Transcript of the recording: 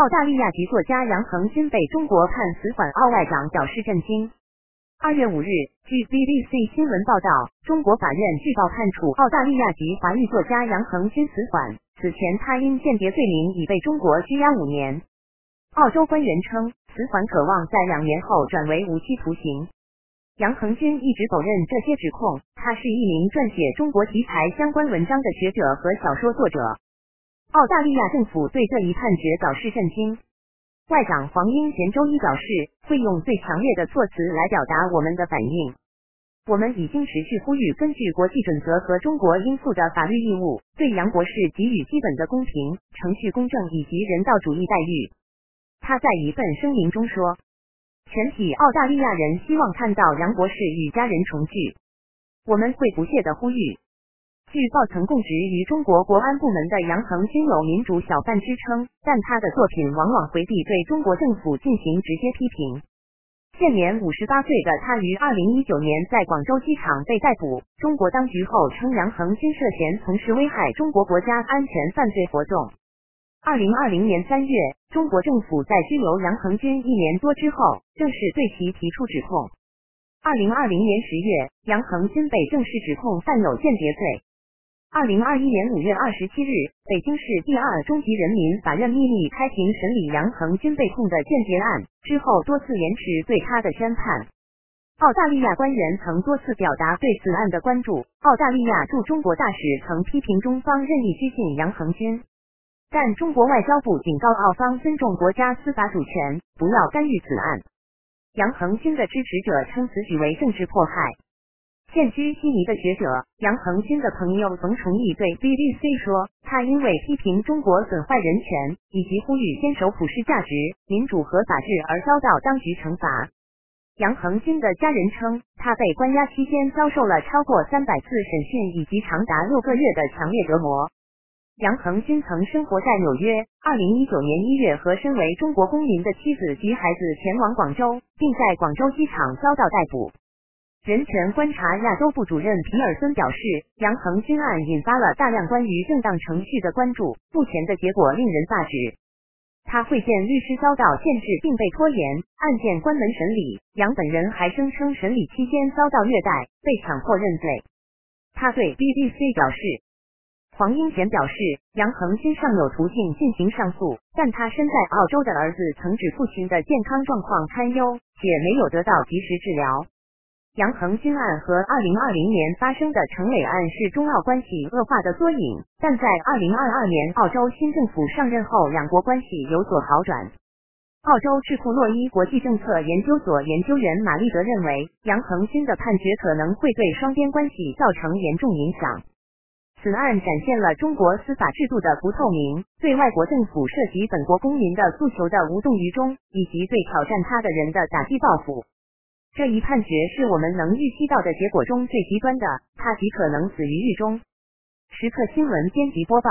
澳大利亚籍作家杨恒军被中国判死缓，澳外长表示震惊。二月五日，据 BBC 新闻报道，中国法院据报判处澳大利亚籍华裔作家杨恒军死缓。此前，他因间谍罪名已被中国拘押五年。澳洲官员称，死缓可望在两年后转为无期徒刑。杨恒军一直否认这些指控。他是一名撰写中国题材相关文章的学者和小说作者。澳大利亚政府对这一判决表示震惊。外长黄英贤周一表示，会用最强烈的措辞来表达我们的反应。我们已经持续呼吁，根据国际准则和中国应负的法律义务，对杨博士给予基本的公平、程序公正以及人道主义待遇。他在一份声明中说：“全体澳大利亚人希望看到杨博士与家人重聚。我们会不懈的呼吁。”据报，曾供职于中国国安部门的杨恒均有民主小贩之称，但他的作品往往回避对中国政府进行直接批评。现年五十八岁的他于二零一九年在广州机场被逮捕，中国当局后称杨恒均涉嫌从事危害中国国家安全犯罪活动。二零二零年三月，中国政府在拘留杨恒军一年多之后，正式对其提出指控。二零二零年十月，杨恒军被正式指控犯有间谍罪。二零二一年五月二十七日，北京市第二中级人民法院秘密开庭审理杨恒军被控的间谍案，之后多次延迟对他的宣判。澳大利亚官员曾多次表达对此案的关注。澳大利亚驻中国大使曾批评中方任意拘禁杨恒军，但中国外交部警告澳方尊重国家司法主权，不要干预此案。杨恒军的支持者称此举为政治迫害。现居悉尼的学者杨恒军的朋友冯崇义对 BBC 说：“他因为批评中国损坏人权，以及呼吁坚守普世价值、民主和法治而遭到当局惩罚。”杨恒军的家人称，他被关押期间遭受了超过三百次审讯，以及长达六个月的强烈折磨。杨恒军曾生活在纽约，二零一九年一月和身为中国公民的妻子及孩子前往广州，并在广州机场遭到逮捕。人权观察亚洲部主任皮尔森表示，杨恒军案引发了大量关于正当程序的关注，目前的结果令人发指。他会见律师遭到限制并被拖延，案件关门审理。杨本人还声称审理期间遭到虐待，被强迫认罪。他对 BBC 表示，黄英贤表示，杨恒军尚有途径进行上诉，但他身在澳洲的儿子曾指父亲的健康状况堪忧，且没有得到及时治疗。杨恒军案和二零二零年发生的程磊案是中澳关系恶化的缩影，但在二零二二年澳洲新政府上任后，两国关系有所好转。澳洲智库洛伊国际政策研究所研究员马利德认为，杨恒军的判决可能会对双边关系造成严重影响。此案展现了中国司法制度的不透明，对外国政府涉及本国公民的诉求的无动于衷，以及对挑战他的人的打击报复。这一判决是我们能预期到的结果中最极端的，他极可能死于狱中。时刻新闻编辑播报。